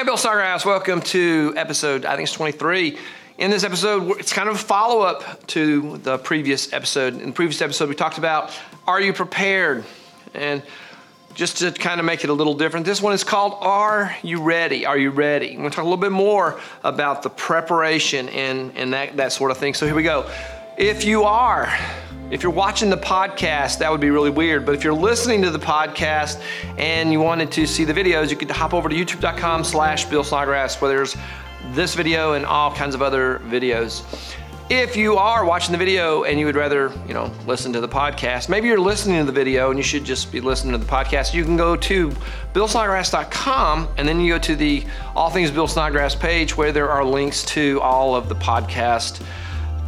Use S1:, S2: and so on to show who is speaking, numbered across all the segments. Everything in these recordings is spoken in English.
S1: Hi, Bill Snodgrass. Welcome to episode, I think it's 23. In this episode, it's kind of a follow up to the previous episode. In the previous episode, we talked about Are You Prepared? And just to kind of make it a little different, this one is called Are You Ready? Are You Ready? I'm going to talk a little bit more about the preparation and, and that, that sort of thing. So here we go. If you are, if you're watching the podcast, that would be really weird. But if you're listening to the podcast and you wanted to see the videos, you could hop over to youtube.com slash Bill Snodgrass where there's this video and all kinds of other videos. If you are watching the video and you would rather, you know, listen to the podcast, maybe you're listening to the video and you should just be listening to the podcast, you can go to billsnodgrass.com and then you go to the All Things Bill Snodgrass page where there are links to all of the podcast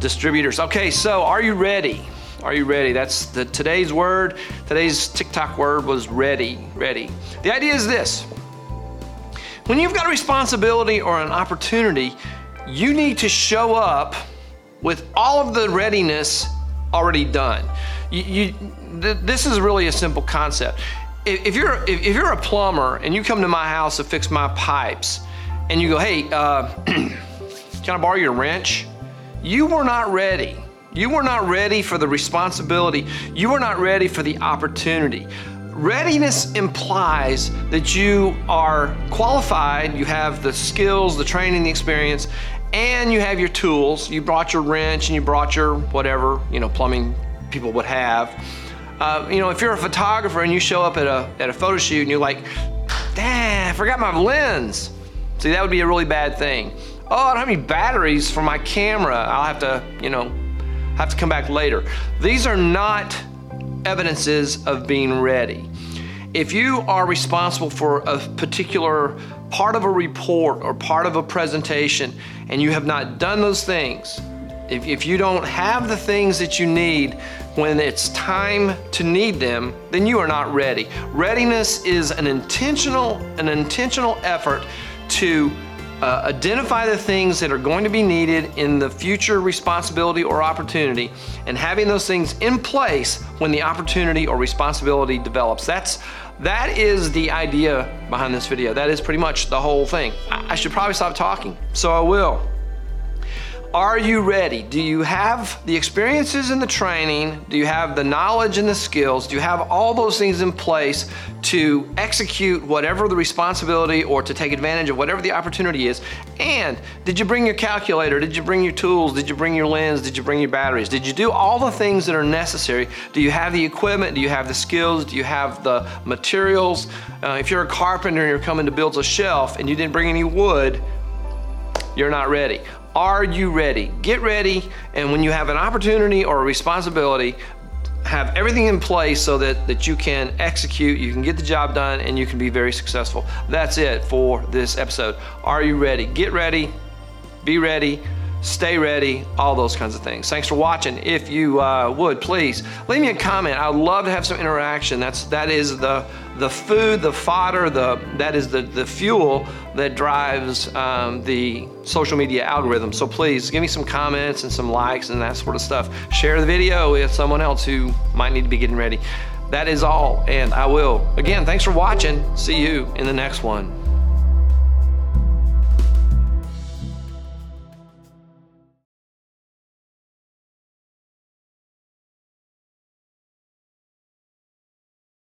S1: distributors. Okay, so are you ready? Are you ready? That's the today's word. Today's TikTok word was ready. Ready. The idea is this. When you've got a responsibility or an opportunity, you need to show up with all of the readiness already done. You, you th- this is really a simple concept. If, if you're if, if, you're a plumber and you come to my house to fix my pipes, and you go, "Hey, uh, can I borrow your wrench?" You were not ready. You were not ready for the responsibility. You were not ready for the opportunity. Readiness implies that you are qualified, you have the skills, the training, the experience, and you have your tools. You brought your wrench and you brought your whatever, you know, plumbing people would have. Uh, you know, if you're a photographer and you show up at a, at a photo shoot and you're like, damn, I forgot my lens. See, that would be a really bad thing. Oh, I don't have any batteries for my camera. I'll have to, you know, have to come back later. These are not evidences of being ready. If you are responsible for a particular part of a report or part of a presentation and you have not done those things, if, if you don't have the things that you need when it's time to need them, then you are not ready. Readiness is an intentional, an intentional effort to uh, identify the things that are going to be needed in the future responsibility or opportunity and having those things in place when the opportunity or responsibility develops. That's that is the idea behind this video. That is pretty much the whole thing. I, I should probably stop talking, so I will. Are you ready? Do you have the experiences and the training? Do you have the knowledge and the skills? Do you have all those things in place to execute whatever the responsibility or to take advantage of whatever the opportunity is? And did you bring your calculator? Did you bring your tools? Did you bring your lens? Did you bring your batteries? Did you do all the things that are necessary? Do you have the equipment? Do you have the skills? Do you have the materials? Uh, if you're a carpenter and you're coming to build a shelf and you didn't bring any wood, you're not ready. Are you ready? Get ready, and when you have an opportunity or a responsibility, have everything in place so that, that you can execute, you can get the job done, and you can be very successful. That's it for this episode. Are you ready? Get ready, be ready stay ready, all those kinds of things. Thanks for watching. If you uh, would please leave me a comment. I'd love to have some interaction. That's that is the the food, the fodder, the that is the the fuel that drives um, the social media algorithm. So please give me some comments and some likes and that sort of stuff. Share the video with someone else who might need to be getting ready. That is all, and I will. Again, thanks for watching. See you in the next one.